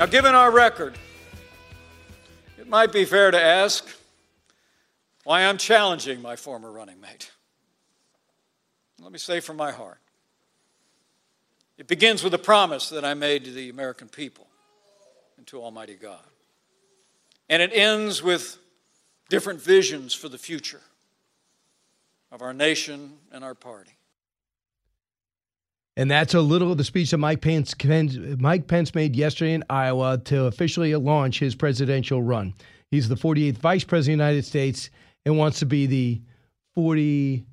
Now, given our record, it might be fair to ask why I'm challenging my former running mate. Let me say from my heart it begins with a promise that I made to the American people and to Almighty God. And it ends with different visions for the future of our nation and our party. And that's a little of the speech that Mike Pence, Mike Pence made yesterday in Iowa to officially launch his presidential run. He's the 48th Vice President of the United States and wants to be the 46th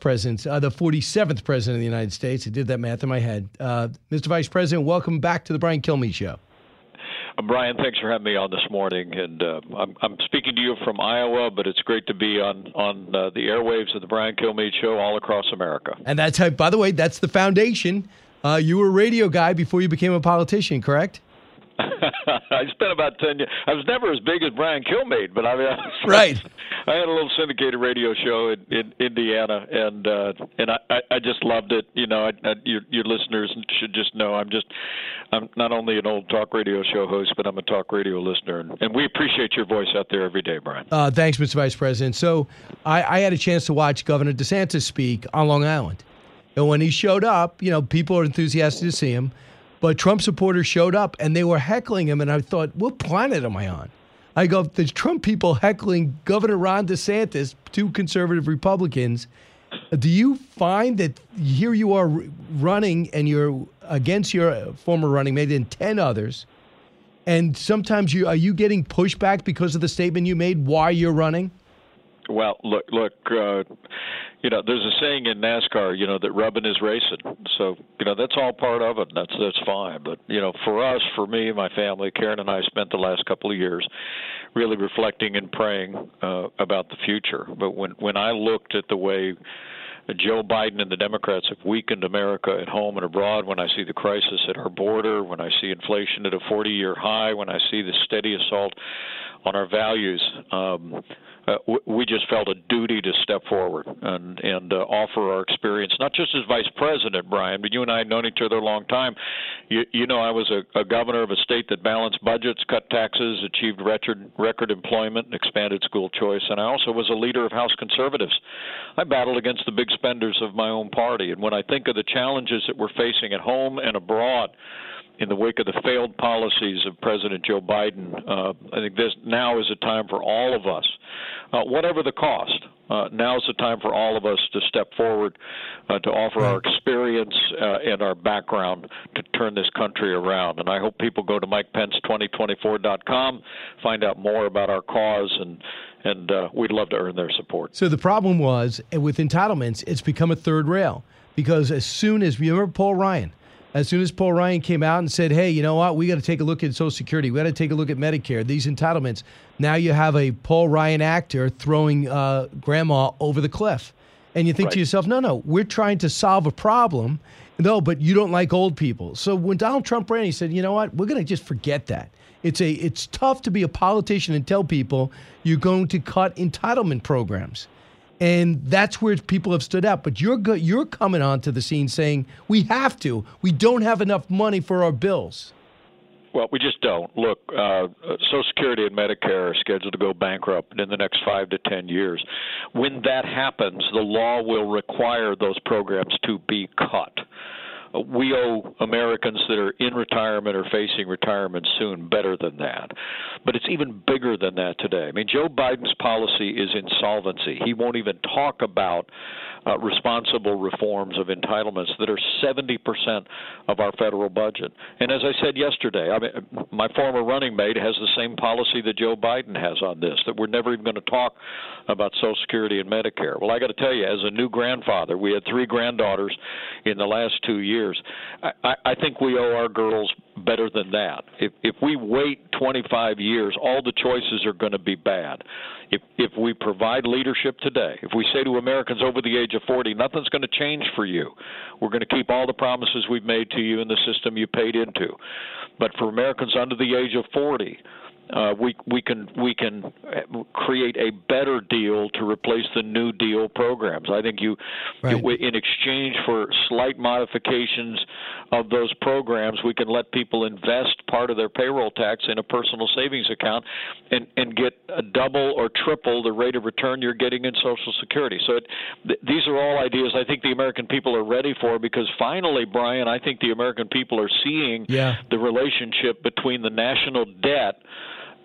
President, uh, the 47th President of the United States. I did that math in my head. Uh, Mr. Vice President, welcome back to the Brian Kilmeade Show. Uh, Brian, thanks for having me on this morning. And uh, I'm, I'm speaking to you from Iowa, but it's great to be on on uh, the airwaves of the Brian Kilmeade Show all across America. And that's how, by the way, that's the foundation. Uh, you were a radio guy before you became a politician, correct? I spent about ten years. I was never as big as Brian Kilmeade, but I mean, right. I had a little syndicated radio show in, in Indiana, and uh, and I, I just loved it. You know, I, I, your your listeners should just know I'm just I'm not only an old talk radio show host, but I'm a talk radio listener, and, and we appreciate your voice out there every day, Brian. Uh, thanks, Mr. Vice President. So I, I had a chance to watch Governor DeSantis speak on Long Island, and when he showed up, you know, people are enthusiastic to see him. But Trump supporters showed up and they were heckling him, and I thought, what planet am I on? I go, the Trump people heckling Governor Ron DeSantis, two conservative Republicans. Do you find that here you are running and you're against your former running mate and 10 others, and sometimes you are you getting pushback because of the statement you made why you're running? Well, look, look, uh, you know, there's a saying in NASCAR, you know, that rubbing is racing. So, you know, that's all part of it. That's that's fine. But you know, for us, for me, my family, Karen and I spent the last couple of years really reflecting and praying uh, about the future. But when when I looked at the way Joe Biden and the Democrats have weakened America at home and abroad. When I see the crisis at our border, when I see inflation at a 40 year high, when I see the steady assault on our values, um, uh, we just felt a duty to step forward and and uh, offer our experience, not just as vice president, Brian, but you and I have known each other a long time. You, you know, I was a, a governor of a state that balanced budgets, cut taxes, achieved record record employment, and expanded school choice, and I also was a leader of House conservatives. I battled against the big spenders of my own party, and when I think of the challenges that we're facing at home and abroad in the wake of the failed policies of President Joe Biden, uh, I think this now is a time for all of us, uh, whatever the cost. Uh, now is the time for all of us to step forward, uh, to offer our experience uh, and our background to turn this country around. And I hope people go to MikePence2024.com, find out more about our cause, and and uh, we'd love to earn their support. So the problem was with entitlements, it's become a third rail because as soon as you remember Paul Ryan as soon as Paul Ryan came out and said, hey, you know what? We got to take a look at Social Security. We got to take a look at Medicare, these entitlements. Now you have a Paul Ryan actor throwing uh, grandma over the cliff. And you think right. to yourself, no, no, we're trying to solve a problem. No, but you don't like old people. So when Donald Trump ran, he said, you know what? We're going to just forget that. It's a it's tough to be a politician and tell people you're going to cut entitlement programs and that's where people have stood out. But you're good. You're coming onto the scene saying we have to. We don't have enough money for our bills. Well, we just don't. Look, uh, Social Security and Medicare are scheduled to go bankrupt in the next five to ten years. When that happens, the law will require those programs to be cut we owe Americans that are in retirement or facing retirement soon better than that. But it's even bigger than that today. I mean, Joe Biden's policy is insolvency. He won't even talk about uh, responsible reforms of entitlements that are 70% of our federal budget. And as I said yesterday, I mean, my former running mate has the same policy that Joe Biden has on this, that we're never even going to talk about Social Security and Medicare. Well, I got to tell you, as a new grandfather, we had three granddaughters in the last two years. I, I think we owe our girls better than that. If if we wait 25 years, all the choices are going to be bad. If if we provide leadership today, if we say to Americans over the age of 40, nothing's going to change for you. We're going to keep all the promises we've made to you in the system you paid into. But for Americans under the age of 40, uh, we we can we can uh, create a better deal to replace the New Deal programs. I think you, right. you in exchange for slight modifications of those programs, we can let people invest part of their payroll tax in a personal savings account and and get a double or triple the rate of return you're getting in Social Security. So it, th- these are all ideas I think the American people are ready for because finally, Brian, I think the American people are seeing yeah. the relationship between the national debt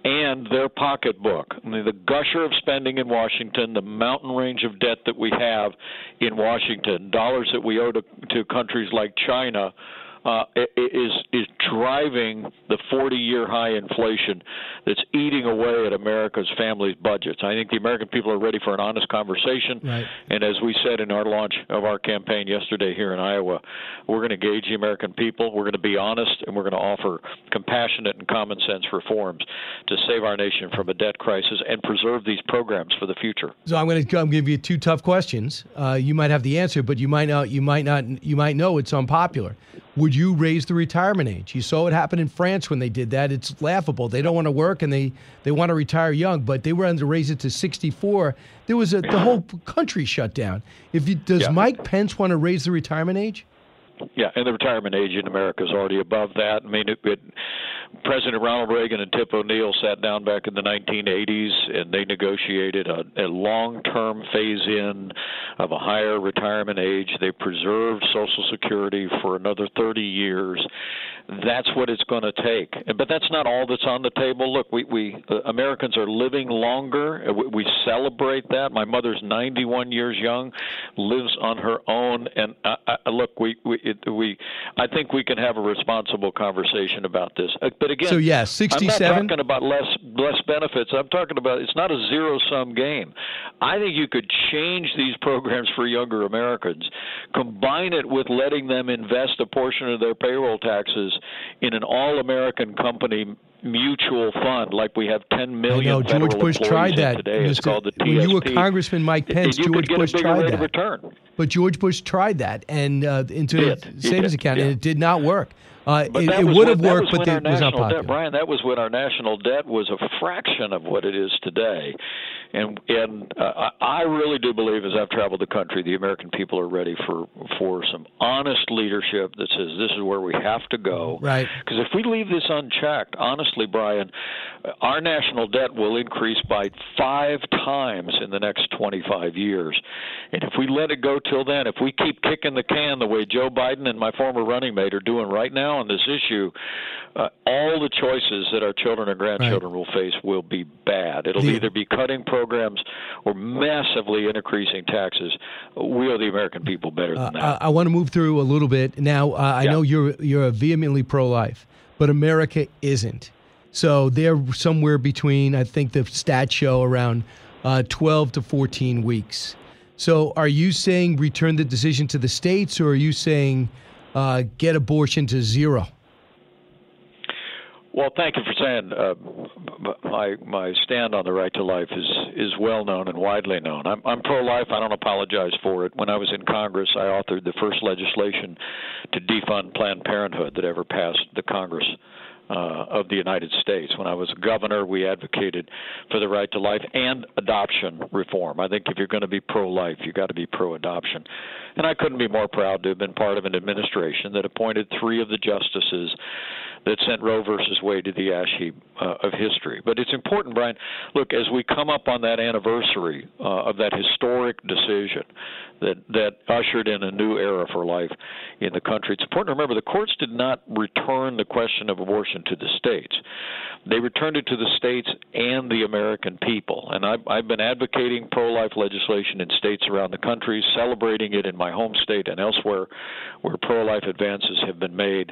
and their pocketbook. I mean, the gusher of spending in Washington, the mountain range of debt that we have in Washington, dollars that we owe to, to countries like China uh, is is driving the 40-year high inflation that's eating away at America's families' budgets. I think the American people are ready for an honest conversation. Right. And as we said in our launch of our campaign yesterday here in Iowa, we're going to engage the American people. We're going to be honest, and we're going to offer compassionate and common sense reforms to save our nation from a debt crisis and preserve these programs for the future. So I'm going to I'm give you two tough questions. Uh, you might have the answer, but you might not. You might not. You might know it's unpopular. Would you raise the retirement age? You saw what happened in France when they did that. It's laughable. They don't want to work and they, they want to retire young, but they wanted to raise it to 64. There was a the whole country shut down. If you, does yeah. Mike Pence want to raise the retirement age? Yeah, and the retirement age in America is already above that. I mean, it, it, President Ronald Reagan and Tip O'Neill sat down back in the 1980s and they negotiated a, a long-term phase-in of a higher retirement age. They preserved Social Security for another 30 years. That's what it's going to take. But that's not all that's on the table. Look, we, we uh, Americans are living longer. We, we celebrate that. My mother's 91 years young, lives on her own, and I, I, look, we we it, we I think we can have a responsible conversation about this. Uh, but again, so yeah, 67. I'm not talking about less less benefits. I'm talking about it's not a zero sum game. I think you could change these programs for younger Americans, combine it with letting them invest a portion of their payroll taxes in an all American company mutual fund like we have 10 million No. George Bush tried that today. It's called the TSP. When you were Congressman Mike Pence, you George Bush tried that. Return. But George Bush tried that and uh, into did. a savings account, yeah. and it did not work. Uh, it, it would have worked, but it was not popular. Debt, Brian, that was when our national debt was a fraction of what it is today. And and uh, I really do believe, as I've traveled the country, the American people are ready for for some honest leadership that says this is where we have to go. Right. Because if we leave this unchecked, honestly, Brian, our national debt will increase by five times in the next 25 years. And if we let it go till then, if we keep kicking the can the way Joe Biden and my former running mate are doing right now on this issue, uh, all the choices that our children and grandchildren right. will face will be bad. It'll the, either be cutting programs or massively increasing taxes. We owe the American people better than uh, that. I, I, want to move through a little bit now. Uh, I yeah. know you're you're a vehemently pro-life, but America isn't. So they're somewhere between. I think the stats show around uh, 12 to 14 weeks. So are you saying return the decision to the states, or are you saying uh, get abortion to zero? Well, thank you for saying uh, my my stand on the right to life is is well known and widely known. I'm, I'm pro-life. I don't apologize for it. When I was in Congress, I authored the first legislation to defund Planned Parenthood that ever passed the Congress uh, of the United States. When I was governor, we advocated for the right to life and adoption reform. I think if you're going to be pro-life, you've got to be pro-adoption. And I couldn't be more proud to have been part of an administration that appointed three of the justices that sent Roe versus Wade to the ash heap uh, of history. But it's important, Brian. Look, as we come up on that anniversary uh, of that historic decision that that ushered in a new era for life in the country, it's important to remember the courts did not return the question of abortion to the states. They returned it to the states and the American people. And I've, I've been advocating pro-life legislation in states around the country, celebrating it in my home state and elsewhere where pro-life advances have been made.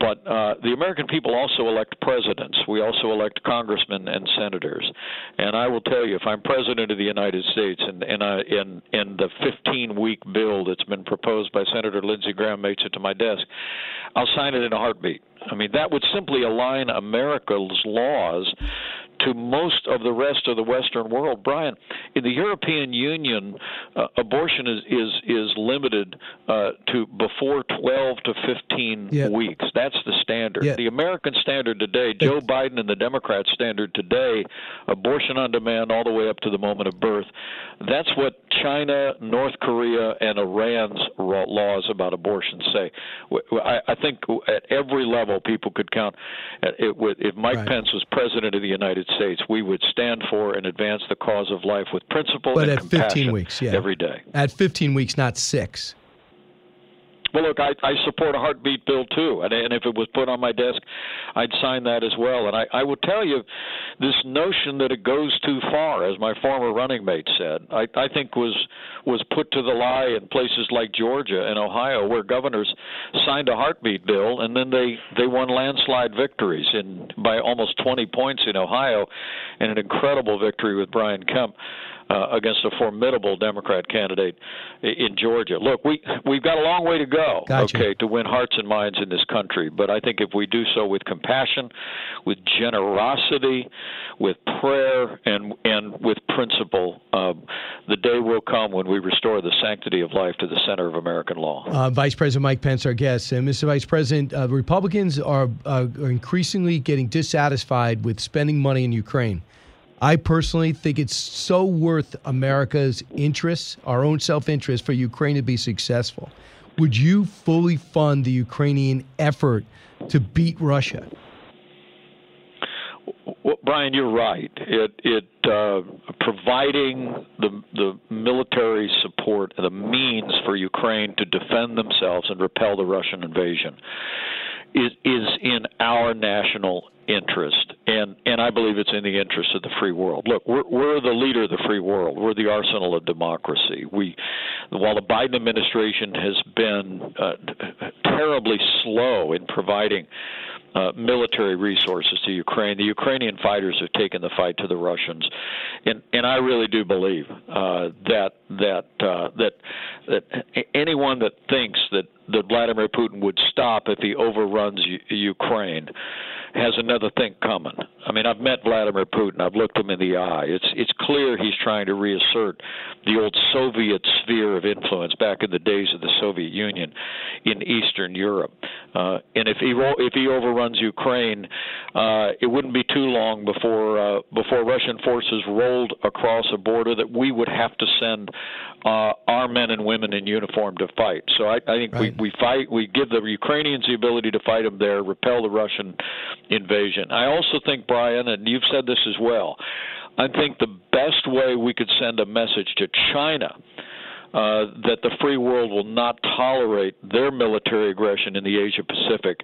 But uh, the American people also elect presidents. We also elect congressmen and senators. And I will tell you, if I'm president of the United States, and, and I, in in the 15-week bill that's been proposed by Senator Lindsey Graham makes it to my desk, I'll sign it in a heartbeat. I mean, that would simply align America's laws to most of the rest of the Western world. Brian, in the European Union, uh, abortion is is is limited uh, to before 12 to 15 Yeah. weeks. That's the standard. Yeah. The American standard today, Joe Biden and the Democrats' standard today, abortion on demand all the way up to the moment of birth. That's what China, North Korea, and Iran's laws about abortion say. I think at every level, people could count. uh, if Mike Right. Pence was president of the United States, we would stand for and advance the cause of life with principle But and at 15 weeks, yeah. every day. At 15 weeks, not six. Well, look, I, I support a heartbeat bill too, and, and if it was put on my desk, I'd sign that as well. And I, I would tell you, this notion that it goes too far, as my former running mate said, I, I think was was put to the lie in places like Georgia and Ohio, where governors signed a heartbeat bill, and then they they won landslide victories in by almost 20 points in Ohio, and an incredible victory with Brian Kemp uh, against a formidable Democrat candidate in Georgia. Look, we we've got a long way to go, Gotcha. okay, to win hearts and minds in this country. But I think if we do so with compassion, with generosity, with prayer, and and with principle, um, the day will come when we restore the sanctity of life to the center of American law. Uh, Vice President Mike Pence, our guest. And Mr. Vice President, uh, Republicans are, uh, are increasingly getting dissatisfied with spending money in Ukraine. I personally think it's so worth America's interests, our own self interest, for Ukraine to be successful. Would you fully fund the Ukrainian effort to beat Russia? Well, Brian, you're right. It it uh, providing the the military support, the means for Ukraine to defend themselves and repel the Russian invasion, is is in our national interest, and and I believe it's in the interest of the free world. Look, we're we're the leader of the free world. We're the arsenal of democracy. We, while the Biden administration has been uh, terribly slow in providing uh, military resources to Ukraine. The Ukrainian fighters have taken the fight to the Russians, and and I really do believe uh, that that uh, that that anyone that thinks that that Vladimir Putin would stop if he overruns U- Ukraine has another thing coming. I mean, I've met Vladimir Putin. I've looked him in the eye. It's it's clear he's trying to reassert the old Soviet sphere of influence back in the days of the Soviet Union in Eastern Europe. Uh, and if he if he overruns Ukraine, uh, it wouldn't be too long before uh, before Russian forces rolled across a border that we would have to send uh, our men and women in uniform to fight. So I, I think Right. we we fight. We give the Ukrainians the ability to fight them there, repel the Russian invasion. I also think, Brian, and you've said this as well. I think the best way we could send a message to China uh, that the free world will not tolerate their military aggression in the Asia Pacific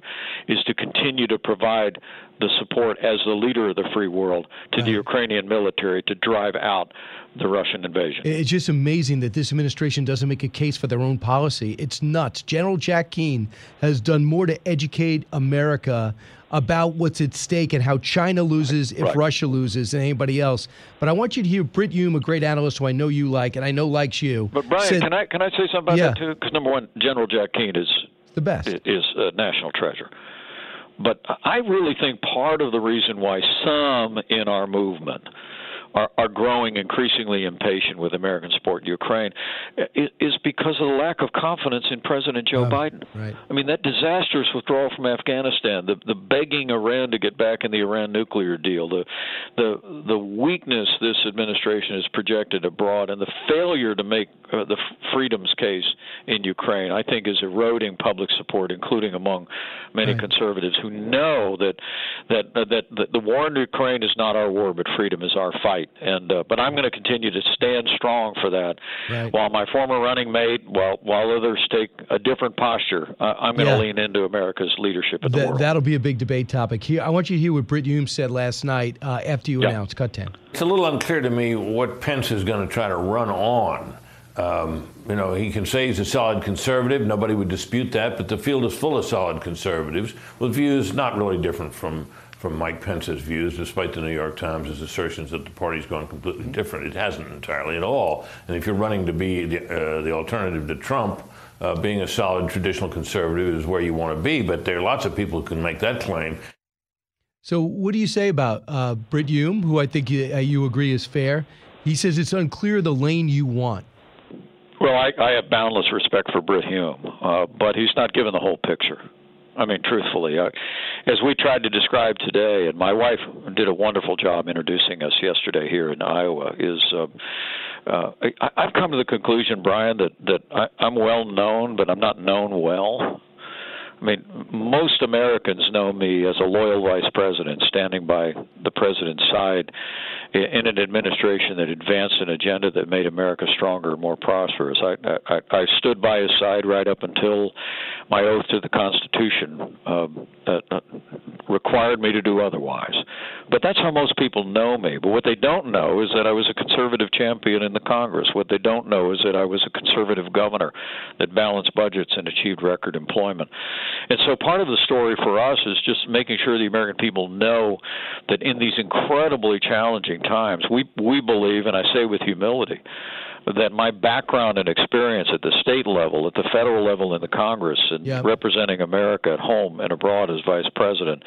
is to continue to provide the support as the leader of the free world to the Ukrainian military to drive out the Russian invasion. It's just amazing that this administration doesn't make a case for their own policy. It's nuts. General Jack Keane has done more to educate America about what's at stake and how China loses if Right. Russia loses than anybody else. But I want you to hear Britt Hume, a great analyst who I know you like and I know likes you. But Brian, said can I can I say something about Yeah. that too? Because number one, General Jack Keane is the best. is a national treasure. But I really think part of the reason why some in our movement are, are growing increasingly impatient with American support in Ukraine is, is because of the lack of confidence in President Joe Oh, Biden. right. I mean, that disastrous withdrawal from Afghanistan, the, the begging Iran to get back in the Iran nuclear deal, the, the, the weakness this administration has projected abroad, and the failure to make uh, the freedoms case in Ukraine, I think, is eroding public support, including among many Right. conservatives who know that that uh, that, that the war in Ukraine is not our war, but freedom is our fight. And uh, but I'm going to continue to stand strong for that. Right. While my former running mate, while while others take a different posture, uh, I'm going to Yeah. lean into America's leadership in the That, world. that'll be a big debate topic. Here, I want you to hear what Britt Hume said last night uh, after you Yeah. announced Cut 10. It's a little unclear to me what Pence is going to try to run on. Um, you know, he can say he's a solid conservative. Nobody would dispute that. But the field is full of solid conservatives with views not really different from from Mike Pence's views, despite the New York Times' assertions that the party's gone completely different. It hasn't entirely at all. And if you're running to be the, uh, the alternative to Trump, uh, being a solid traditional conservative is where you want to be. But there are lots of people who can make that claim. So, what do you say about uh, Britt Hume, who I think you, uh, you agree is fair, He says it's unclear the lane you want. Well, I, I have boundless respect for Britt Hume, uh, but he's not given the whole picture. I mean, truthfully, uh, as we tried to describe today, and my wife did a wonderful job introducing us yesterday here in Iowa, is uh, uh, I, I've come to the conclusion, Brian, that that I, I'm well known, but I'm not known well. I mean, most Americans know me as a loyal vice president standing by the president's side in an administration that advanced an agenda that made America stronger, and more prosperous. I, I, I stood by his side right up until my oath to the Constitution um, uh, required me to do otherwise. But that's how most people know me. But what they don't know is that I was a conservative champion in the Congress. What they don't know is that I was a conservative governor that balanced budgets and achieved record employment. And so part of the story for us is just making sure the American people know that in these incredibly challenging times, we we believe, and I say with humility, that my background and experience at the state level, at the federal level in the Congress, and yep. representing America at home and abroad as vice president,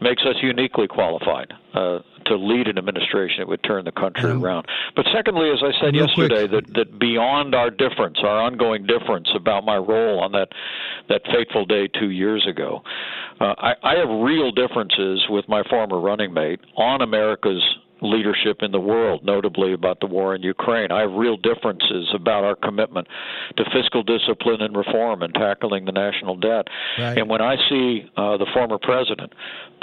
makes us uniquely qualified uh, to lead an administration that would turn the country um, around. But secondly, as I said yesterday, that, that beyond our difference, our ongoing difference about my role on that that fateful day two years ago, uh, I, I have real differences with my former running mate on America's leadership in the world, notably about the war in Ukraine. I have real differences about our commitment to fiscal discipline and reform and tackling the national debt. Right. And when I see uh, the former president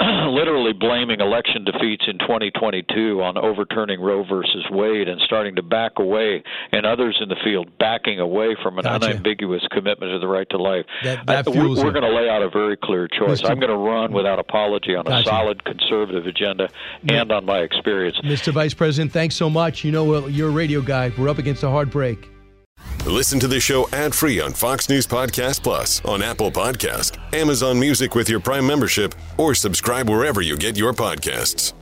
literally blaming election defeats in 2022 on overturning Roe versus Wade and starting to back away, and others in the field backing away from an gotcha. unambiguous commitment to the right to life, that, that I, we're, we're going to lay out a very clear choice. Mr. I'm going to run without apology on gotcha. a solid conservative agenda and on my experience Mr. Vice President, thanks so much. You know, you're a radio guy. We're up against a hard break. Listen to the show ad free on Fox News Podcast Plus, on Apple Podcast, Amazon Music with your Prime membership, or subscribe wherever you get your podcasts.